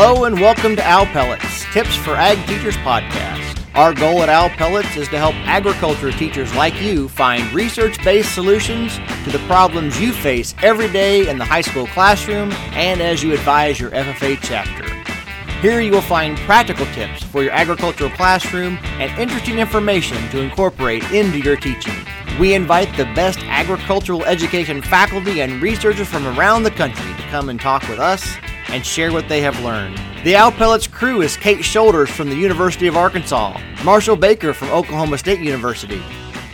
Hello and welcome to Owl Pellets, Tips for Ag Teachers podcast. Our goal at Owl Pellets is to help agriculture teachers like you find research based solutions to the problems you face every day in the high school classroom and as you advise your FFA chapter. Here you will find practical tips for your agricultural classroom and interesting information to incorporate into your teaching. We invite the best agricultural education faculty and researchers from around the country to come and talk with us and share what they have learned. The Owl Pellets crew is Kate Shoulders from the University of Arkansas, Marshall Baker from Oklahoma State University,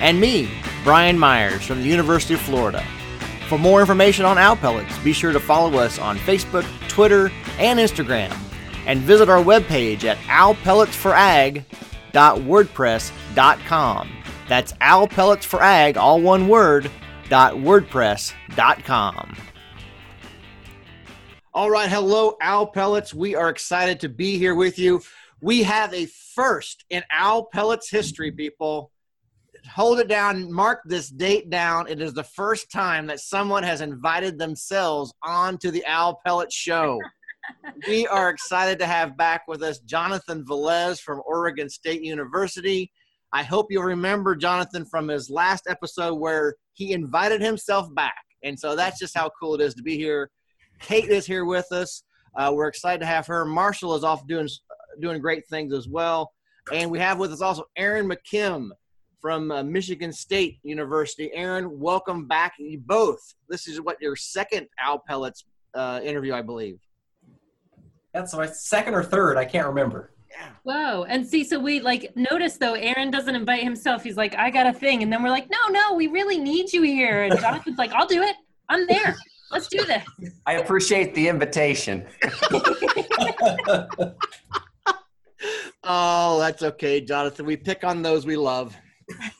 and me, Brian Myers from the University of Florida. For more information on Owl Pellets, be sure to follow us on Facebook, Twitter, and Instagram and visit our webpage at owlpelletsforag.wordpress.com. That's owlpelletsforag, all one word, .wordpress.com. All right, hello, Owl Pellets. We are excited to be here with you. We have a first in Owl Pellets history, people. Hold it down, mark this date down. It is the first time that someone has invited themselves onto the Owl Pellets show we are excited to have back with us Jonathan Velez from Oregon State University. I hope you'll remember Jonathan from his last episode where he invited himself back. And so that's just how cool it is to be here. Kate is here with us. Uh, we're excited to have her. Marshall is off doing doing great things as well. And we have with us also Aaron McKim from uh, Michigan State University. Aaron, welcome back. You both. This is what your second Owl Pellets uh, interview, I believe. That's my second or third. I can't remember. Yeah. Whoa. And see, so we like notice though, Aaron doesn't invite himself. He's like, I got a thing. And then we're like, no, no, we really need you here. And Jonathan's like, I'll do it. I'm there. Let's do this. I appreciate the invitation. oh, that's okay, Jonathan. We pick on those we love.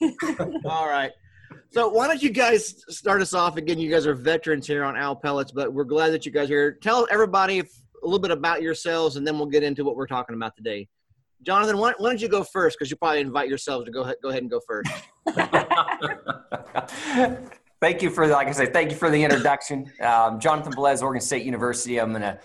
All right. So why don't you guys start us off again? You guys are veterans here on Owl Pellets, but we're glad that you guys are here. Tell everybody if a little bit about yourselves, and then we'll get into what we're talking about today. Jonathan, why, why don't you go first? Because you probably invite yourselves to go ahead, go ahead and go first. thank you for, like I said, thank you for the introduction. Um, Jonathan Velez, Oregon State University. I'm an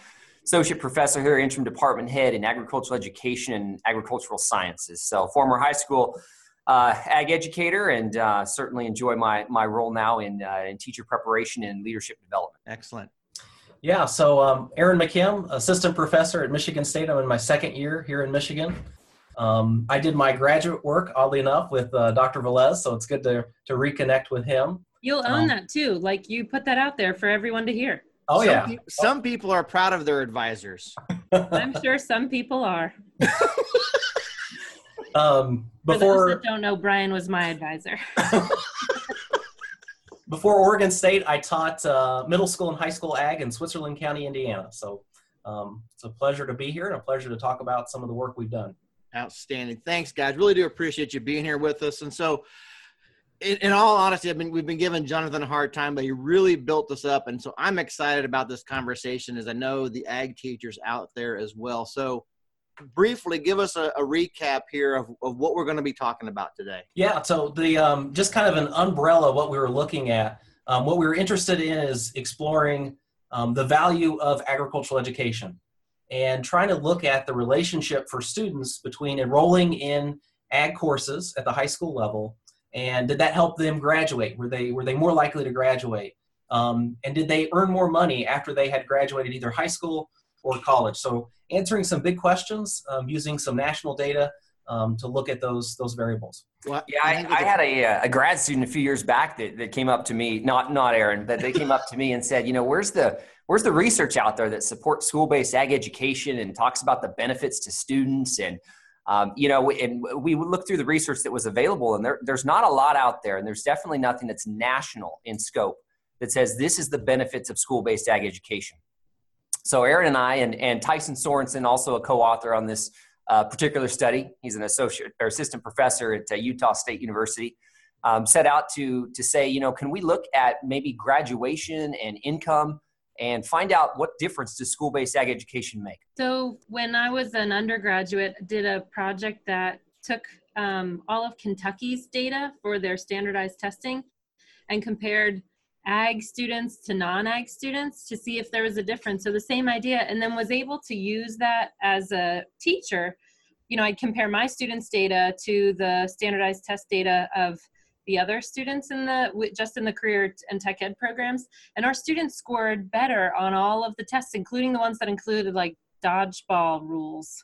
associate professor here, interim department head in agricultural education and agricultural sciences. So, former high school uh, ag educator, and uh, certainly enjoy my my role now in uh, in teacher preparation and leadership development. Excellent. Yeah, so um, Aaron McKim, assistant professor at Michigan State. I'm in my second year here in Michigan. Um, I did my graduate work, oddly enough, with uh, Dr. Velez, so it's good to, to reconnect with him. You'll own um, that too. Like you put that out there for everyone to hear. Oh, some yeah. Pe- some people are proud of their advisors. I'm sure some people are. um, before... For those that don't know, Brian was my advisor before Oregon State, I taught uh, middle school and high school ag in Switzerland County, Indiana. So um, it's a pleasure to be here and a pleasure to talk about some of the work we've done. Outstanding. Thanks, guys. Really do appreciate you being here with us. And so, in, in all honesty, I mean, we've been giving Jonathan a hard time, but he really built this up. And so I'm excited about this conversation as I know the ag teachers out there as well. So briefly give us a, a recap here of, of what we're going to be talking about today. Yeah, so the um, just kind of an umbrella what we were looking at. Um, what we were interested in is exploring um, the value of agricultural education and trying to look at the relationship for students between enrolling in ag courses at the high school level and did that help them graduate? Were they were they more likely to graduate? Um, and did they earn more money after they had graduated either high school or college? So answering some big questions um, using some national data um, to look at those those variables. Well, yeah, I, I had a, uh, a grad student a few years back that, that came up to me, not not Aaron, but they came up to me and said, you know, where's the where's the research out there that supports school-based ag education and talks about the benefits to students and um, you know, and we would look through the research that was available, and there, there's not a lot out there, and there's definitely nothing that's national in scope that says this is the benefits of school-based ag education. So Aaron and I and, and Tyson Sorensen, also a co-author on this uh, particular study, he's an associate or assistant professor at uh, Utah State University, um, set out to to say, you know, can we look at maybe graduation and income and find out what difference does school-based ag education make? So when I was an undergraduate, did a project that took um, all of Kentucky's data for their standardized testing and compared ag students to non-ag students to see if there was a difference so the same idea and then was able to use that as a teacher you know i'd compare my students data to the standardized test data of the other students in the just in the career and tech ed programs and our students scored better on all of the tests including the ones that included like dodgeball rules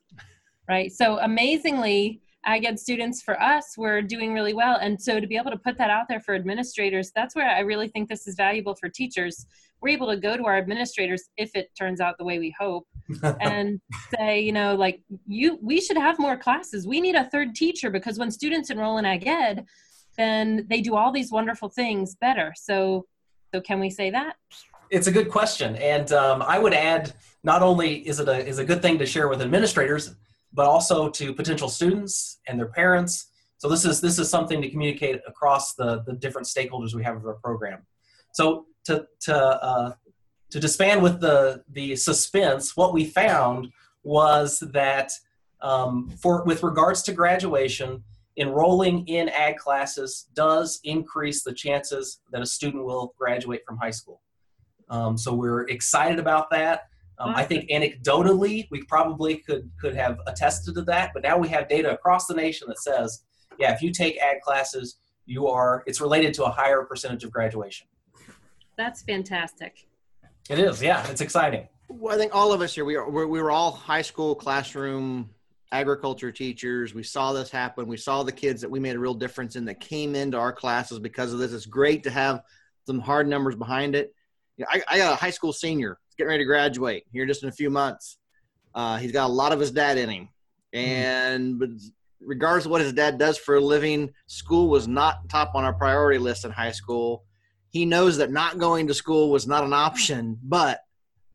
right? So amazingly ag ed students for us were doing really well and so to be able to put that out there for administrators that's where i really think this is valuable for teachers. We're able to go to our administrators if it turns out the way we hope and say you know like you we should have more classes. We need a third teacher because when students enroll in ag ed then they do all these wonderful things better so so can we say that it's a good question and um, i would add not only is it a is a good thing to share with administrators but also to potential students and their parents. So this is this is something to communicate across the, the different stakeholders we have of our program. So to to uh, to disband with the the suspense, what we found was that um, for with regards to graduation, enrolling in ag classes does increase the chances that a student will graduate from high school. Um, so we're excited about that. Um, I think anecdotally, we probably could could have attested to that, but now we have data across the nation that says, yeah, if you take ag classes, you are it's related to a higher percentage of graduation. That's fantastic. It is, yeah, it's exciting. Well, I think all of us here we are we're, we were all high school classroom agriculture teachers. We saw this happen. We saw the kids that we made a real difference in that came into our classes because of this. It's great to have some hard numbers behind it. You know, I, I got a high school senior getting ready to graduate here just in a few months. Uh, he's got a lot of his dad in him, hmm. and but regardless of what his dad does for a living, school was not top on our priority list in high school. He knows that not going to school was not an option, but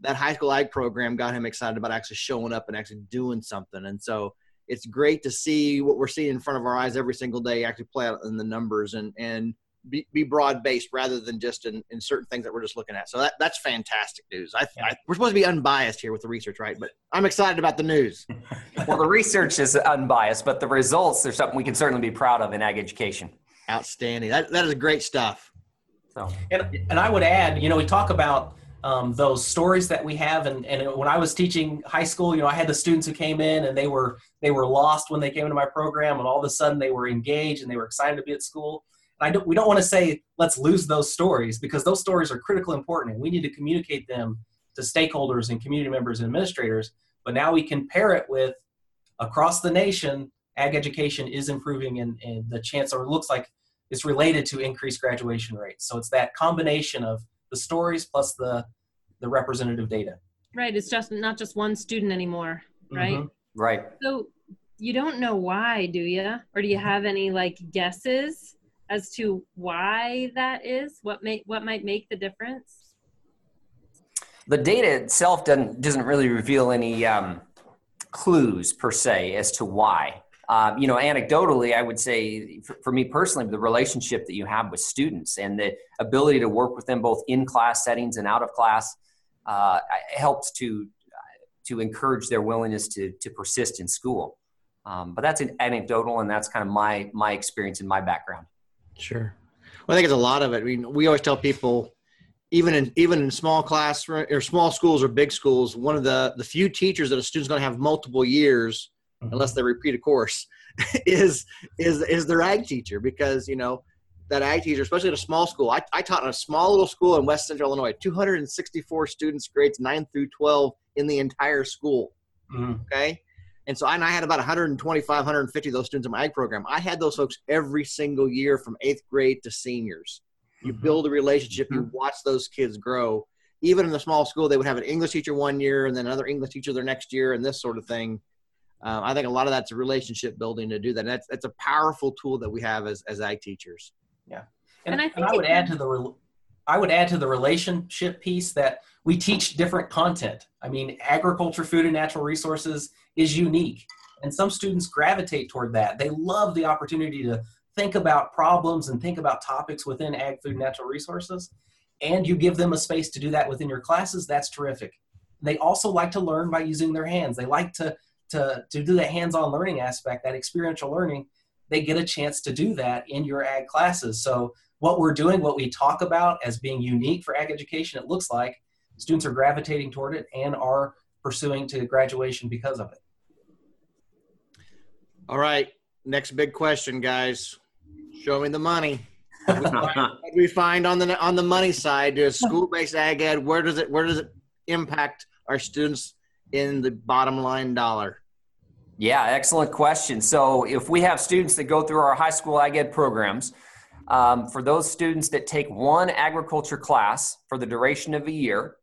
that high school ag program got him excited about actually showing up and actually doing something. And so it's great to see what we're seeing in front of our eyes every single day actually play out in the numbers and and be, be broad based rather than just in, in certain things that we're just looking at. So that, that's fantastic news. I, I, we're supposed to be unbiased here with the research, right? But I'm excited about the news. well, the research is unbiased, but the results are something we can certainly be proud of in ag education. Outstanding. That, that is great stuff. So, and, and I would add, you know, we talk about um, those stories that we have, and, and when I was teaching high school, you know, I had the students who came in and they were they were lost when they came into my program, and all of a sudden they were engaged and they were excited to be at school. And I don't, we don't want to say let's lose those stories because those stories are critically important and we need to communicate them to stakeholders and community members and administrators. But now we can pair it with across the nation, ag education is improving and, and the chance or looks like it's related to increased graduation rates. So it's that combination of the stories plus the the representative data. Right. It's just not just one student anymore, right? Mm-hmm. Right. So you don't know why, do you? Or do you have any like guesses? as to why that is? What make what might make the difference? The data itself doesn't doesn't really reveal any um, clues per se as to why. Um, you know, anecdotally, I would say for, for, me personally, the relationship that you have with students and the ability to work with them both in class settings and out of class uh, helps to to encourage their willingness to to persist in school. Um, but that's an anecdotal, and that's kind of my my experience and my background. Sure. Well, I think it's a lot of it. I mean, we always tell people, even in even in small class or small schools or big schools, one of the the few teachers that a student's going to have multiple years. Unless they repeat a course, is is is their ag teacher because you know that ag teacher, especially at a small school. I, I taught in a small little school in West Central Illinois, 264 students, grades nine through 12 in the entire school. Mm-hmm. Okay. And so I, and I had about 125, 150 of those students in my ag program. I had those folks every single year from eighth grade to seniors. You mm-hmm. build a relationship, you mm-hmm. watch those kids grow. Even in the small school, they would have an English teacher one year and then another English teacher their next year and this sort of thing. Um, I think a lot of that's relationship building to do that. And that's, that's a powerful tool that we have as, as ag teachers. Yeah. And, and I, and I would add to the, I would add to the relationship piece that we teach different content. I mean, agriculture, food, and natural resources is unique. And some students gravitate toward that. They love the opportunity to think about problems and think about topics within ag, food, and natural resources. And you give them a space to do that within your classes, that's terrific. They also like to learn by using their hands. They like to, to, to do that hands on learning aspect, that experiential learning. They get a chance to do that in your ag classes. So what we're doing, what we talk about as being unique for ag education, it looks like students are gravitating toward it and are pursuing to graduation because of it. All right, next big question, guys. Show me the money. What we find, we find on the on the money side is school-based ag ed. Where does it where does it impact our students in the bottom line dollar? Yeah, excellent question. So, if we have students that go through our high school ag ed programs, um, for those students that take one agriculture class for the duration of a year,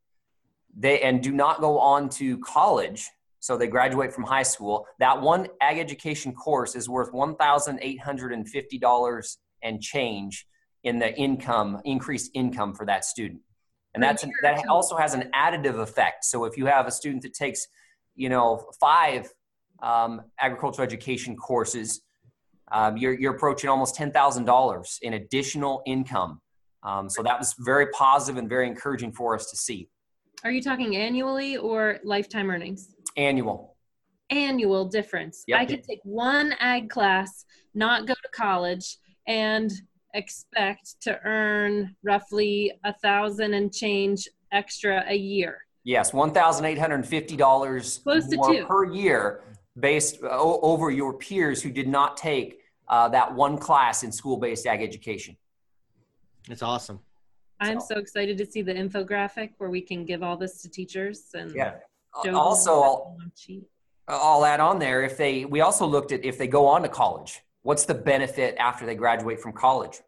they and do not go on to college, so they graduate from high school. That one ag education course is worth one thousand eight hundred and fifty dollars and change in the income increased income for that student, and that's that also has an additive effect. So, if you have a student that takes, you know, five um, agricultural education courses, um, you're, you're approaching almost $10,000 in additional income. Um, so that was very positive and very encouraging for us to see. Are you talking annually or lifetime earnings? Annual. Annual difference. Yep. I could take one ag class, not go to college, and expect to earn roughly a thousand and change extra a year. Yes, one thousand eight hundred and fifty dollars per year based uh, over your peers who did not take uh, that one class in school-based ag education. It's awesome. I'm so. so excited to see the infographic where we can give all this to teachers and yeah. Also, I'll, I'll add on there if they. We also looked at if they go on to college, what's the benefit after they graduate from college,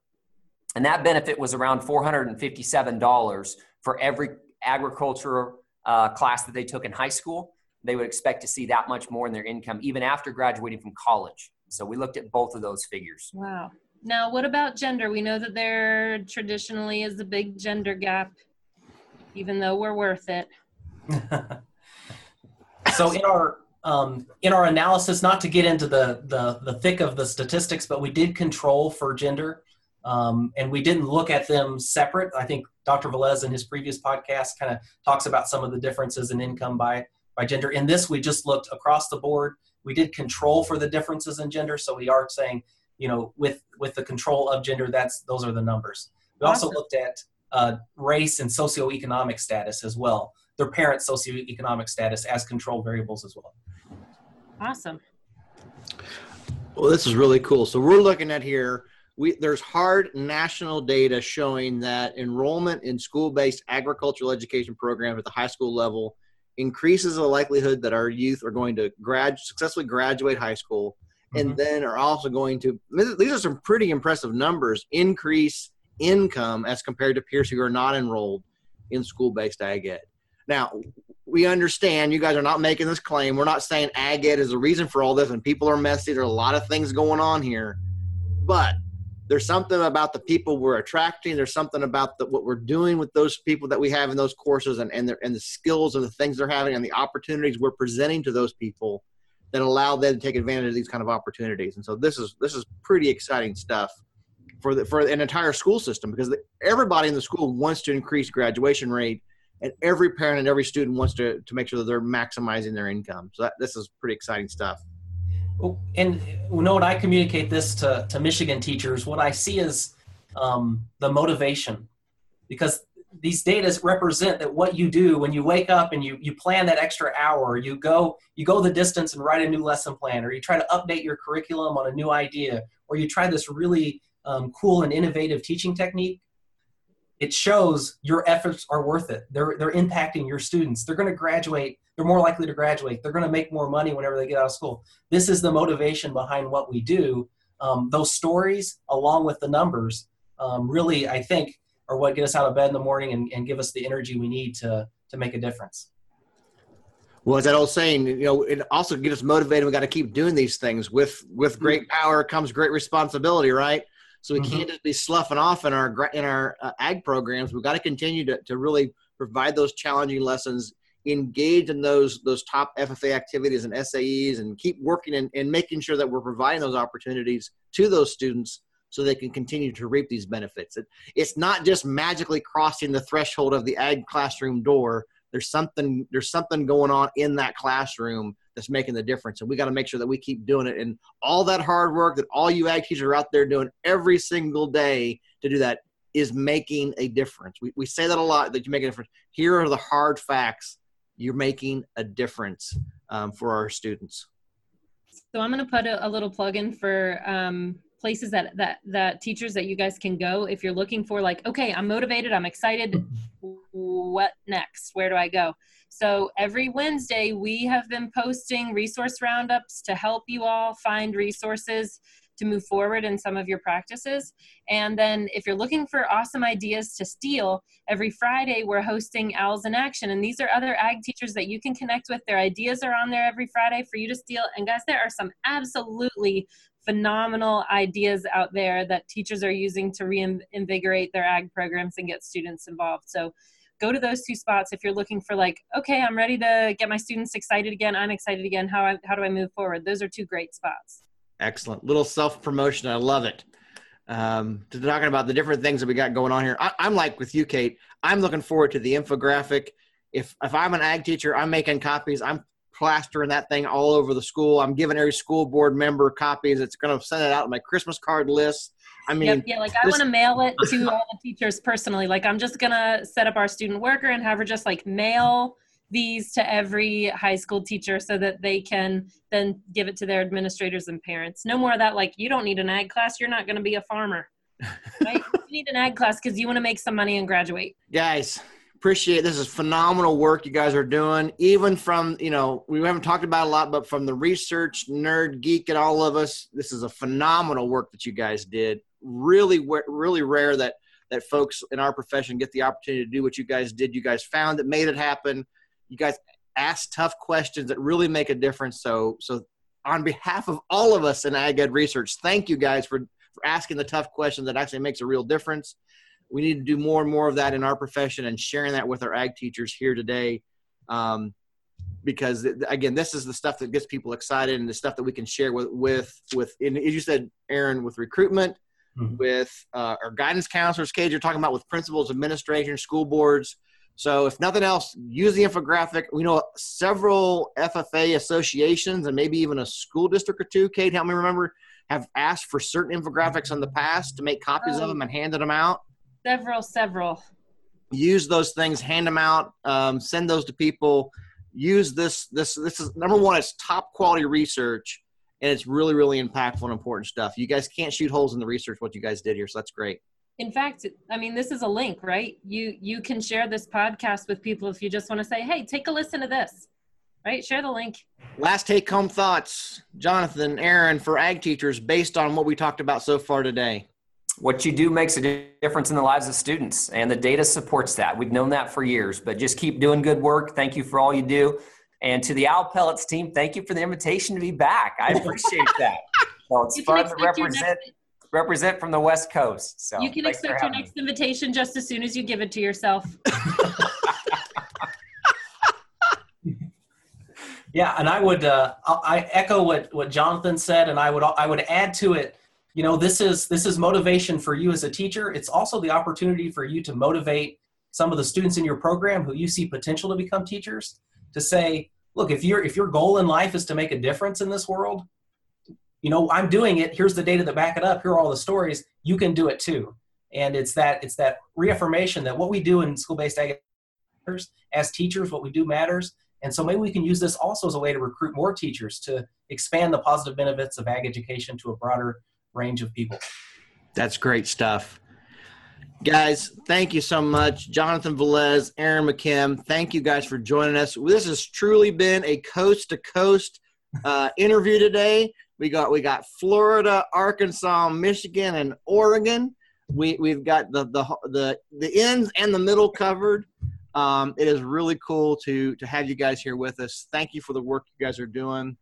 and that benefit was around four hundred and fifty-seven dollars for every agriculture uh, class that they took in high school they would expect to see that much more in their income even after graduating from college. So we looked at both of those figures. Wow. Now, what about gender? We know that there traditionally is a big gender gap, even though we're worth it. so in our um, in our analysis, not to get into the, the the thick of the statistics, but we did control for gender, um, and we didn't look at them separate. I think Dr. Velez in his previous podcast kind of talks about some of the differences in income by by gender. In this, we just looked across the board. We did control for the differences in gender, so we are saying, you know, with with the control of gender, that's those are the numbers. We awesome. also looked at uh, race and socioeconomic status as well. Their parent socioeconomic status as control variables as well. Awesome. Well, this is really cool. So we're looking at here. We, there's hard national data showing that enrollment in school-based agricultural education programs at the high school level increases the likelihood that our youth are going to grad successfully graduate high school and mm-hmm. then are also going to these are some pretty impressive numbers increase income as compared to peers who are not enrolled in school-based ag ed. Now we understand you guys are not making this claim. We're not saying ag ed is the reason for all this and people are messy. There are a lot of things going on here. But there's something about the people we're attracting. There's something about the, what we're doing with those people that we have in those courses and, and, and the skills and the things they're having and the opportunities we're presenting to those people that allow them to take advantage of these kind of opportunities. And so this is this is pretty exciting stuff for the, for an entire school system because the, everybody in the school wants to increase graduation rate and every parent and every student wants to, to make sure that they're maximizing their income. So that, this is pretty exciting stuff and you know when I communicate this to, to Michigan teachers, what I see is um, the motivation because these data represent that what you do when you wake up and you, you plan that extra hour, you go you go the distance and write a new lesson plan, or you try to update your curriculum on a new idea, or you try this really um, cool and innovative teaching technique. It shows your efforts are worth it. They're they're impacting your students. They're going to graduate they're more likely to graduate. They're going to make more money whenever they get out of school. This is the motivation behind what we do. Um, those stories, along with the numbers, um, really, I think, are what get us out of bed in the morning and, and give us the energy we need to, to make a difference. Well, as that old saying, you know, it also get us motivated. We got to keep doing these things. With with mm-hmm. great power comes great responsibility, right? So we mm-hmm. can't just be sloughing off in our in our uh, ag programs. We've got to continue to, to really provide those challenging lessons engage in those those top FFA activities and SAEs and keep working and, and making sure that we're providing those opportunities to those students so they can continue to reap these benefits. It, it's not just magically crossing the threshold of the ag classroom door. There's something there's something going on in that classroom that's making the difference. And we got to make sure that we keep doing it. And all that hard work that all you ag teachers are out there doing every single day to do that is making a difference. We, we say that a lot that you make a difference. Here are the hard facts. You're making a difference um, for our students. So I'm going to put a, a, little plug in for um, places that that that teachers that you guys can go if you're looking for like okay i'm motivated i'm excited what next where do i go so every wednesday we have been posting resource roundups to help you all find resources to move forward in some of your practices. And then if you're looking for awesome ideas to steal, every Friday we're hosting Owls in Action. And these are other ag teachers that you can connect with. Their ideas are on there every Friday for you to steal. And guys, there are some absolutely phenomenal ideas out there that teachers are using to reinvigorate their ag programs and get students involved. So go to those two spots if you're looking for like okay i'm ready to get my students excited again i'm excited again how, I, how do i move forward those are two great spots Excellent. Little self promotion. I love it. Um, to talking about the different things that we got going on here. I, I'm like with you, Kate. I'm looking forward to the infographic. If if I'm an ag teacher, I'm making copies. I'm plastering that thing all over the school. I'm giving every school board member copies. It's going to send it out on my Christmas card list. I mean, yep, yeah, like I want to mail it to all the teachers personally. Like I'm just going to set up our student worker and have her just like mail these to every high school teacher so that they can then give it to their administrators and parents. No more of that, like, you don't need an ag class, you're not going to be a farmer. Right? you need an ag class because you want to make some money and graduate. Guys, appreciate this is phenomenal work you guys are doing even from you know we haven't talked about a lot but from the research nerd geek and all of us this is a phenomenal work that you guys did really really rare that that folks in our profession get the opportunity to do what you guys did you guys found it made it happen you guys asked tough questions that really make a difference. So, so on behalf of all of us in Ag Ed Research, thank you guys for, for asking the tough questions that actually makes a real difference. We need to do more and more of that in our profession and sharing that with our ag teachers here today. Um, because again, this is the stuff that gets people excited and the stuff that we can share with, with, with, as you said, Aaron, with recruitment, mm-hmm. with uh, our guidance counselors, Kate, you're talking about with principals, administration, school boards, so, if nothing else, use the infographic. We know several FFA associations and maybe even a school district or two, Kate, help me remember, have asked for certain infographics in the past to make copies of them and handed them out. Several, several. Use those things, hand them out, um, send those to people. Use this. This this is number one. It's top quality research, and it's really really impactful and important stuff. You guys can't shoot holes in the research what you guys did here, so that's great. In fact i mean this is a link right? You you can share this podcast with people if you just want to say hey take a listen to this right? Share the link. Last take home thoughts jonathan aaron for ag teachers based on what we talked about so far today. What you do makes a difference in the lives of students and the data supports that. We've known that for years but just keep doing good work. Thank you for all you do and to the owl pellets team thank you for the invitation to be back i appreciate that well it's fun to represent represent from the West Coast. So you can expect your next me. invitation just as soon as you give it to yourself. yeah, and I would uh, I echo what what Jonathan said, and I would I would add to it. You know, this is this is motivation for you as a teacher. It's also the opportunity for you to motivate some of the students in your program who you see potential to become teachers to say, look, if your if your goal in life is to make a difference in this world, you know i'm doing it. Here's the data to back it up. Here are all the stories. You can do it too. And it's that it's that reaffirmation that what we do in school-based ag as teachers what we do matters. And so maybe we can use this also as a way to recruit more teachers to expand the positive benefits of ag education to a broader range of people. That's great stuff guys thank you so much jonathan velez aaron mckim thank you guys for joining us this has truly been a coast to coast interview today we got we got Florida, Arkansas, Michigan, and Oregon. We we've got the the the the ends and the middle covered. Um, it is really cool to to have you guys here with us. Thank you for the work you guys are doing.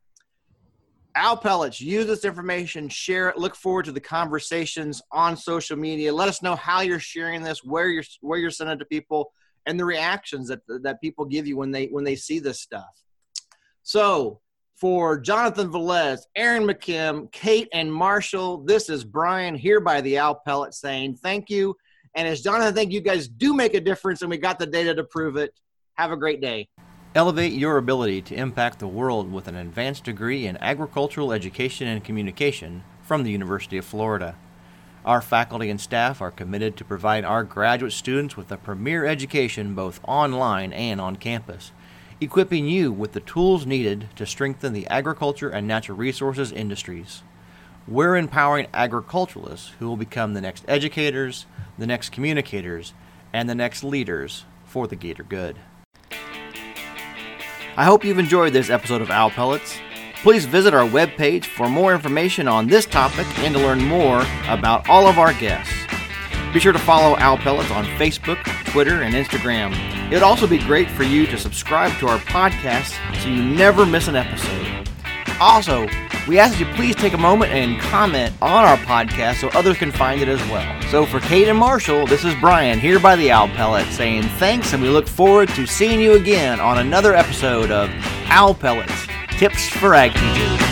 Owl Pellets, use this information, share it. Look forward to the conversations on social media. Let us know how you're sharing this, where you're where you're sending it to people, and the reactions that that people give you when they when they see this stuff. So for Jonathan Velez, Aaron McKim, Kate, and Marshall, this is Brian here by the Owl Pellet saying thank you. And as Jonathan, thank you guys do make a difference, and we got the data to prove it. Have a great day. Elevate your ability to impact the world with an advanced degree in agricultural education and communication from the University of Florida. Our faculty and staff are committed to provide our graduate students with a premier education both online and on campus, equipping you with the tools needed to strengthen the agriculture and natural resources industries. We're empowering agriculturalists who will become the next educators, the next communicators, and the next leaders for the Gator Good. I hope you've enjoyed this episode of Owl Pellets. Please visit our webpage for more information on this topic and to learn more about all of our guests. Be sure to follow Owl Pellets on Facebook, Twitter, and Instagram. It would also be great for you to subscribe to our podcast so you never miss an episode. Also, we ask that you please take a moment and comment on our podcast so others can find it as well. So for Kate and Marshall, this is Brian here by the Owl Pellet saying thanks and we look forward to seeing you again on another episode of Owl Pellets Tips for Ag Teachers.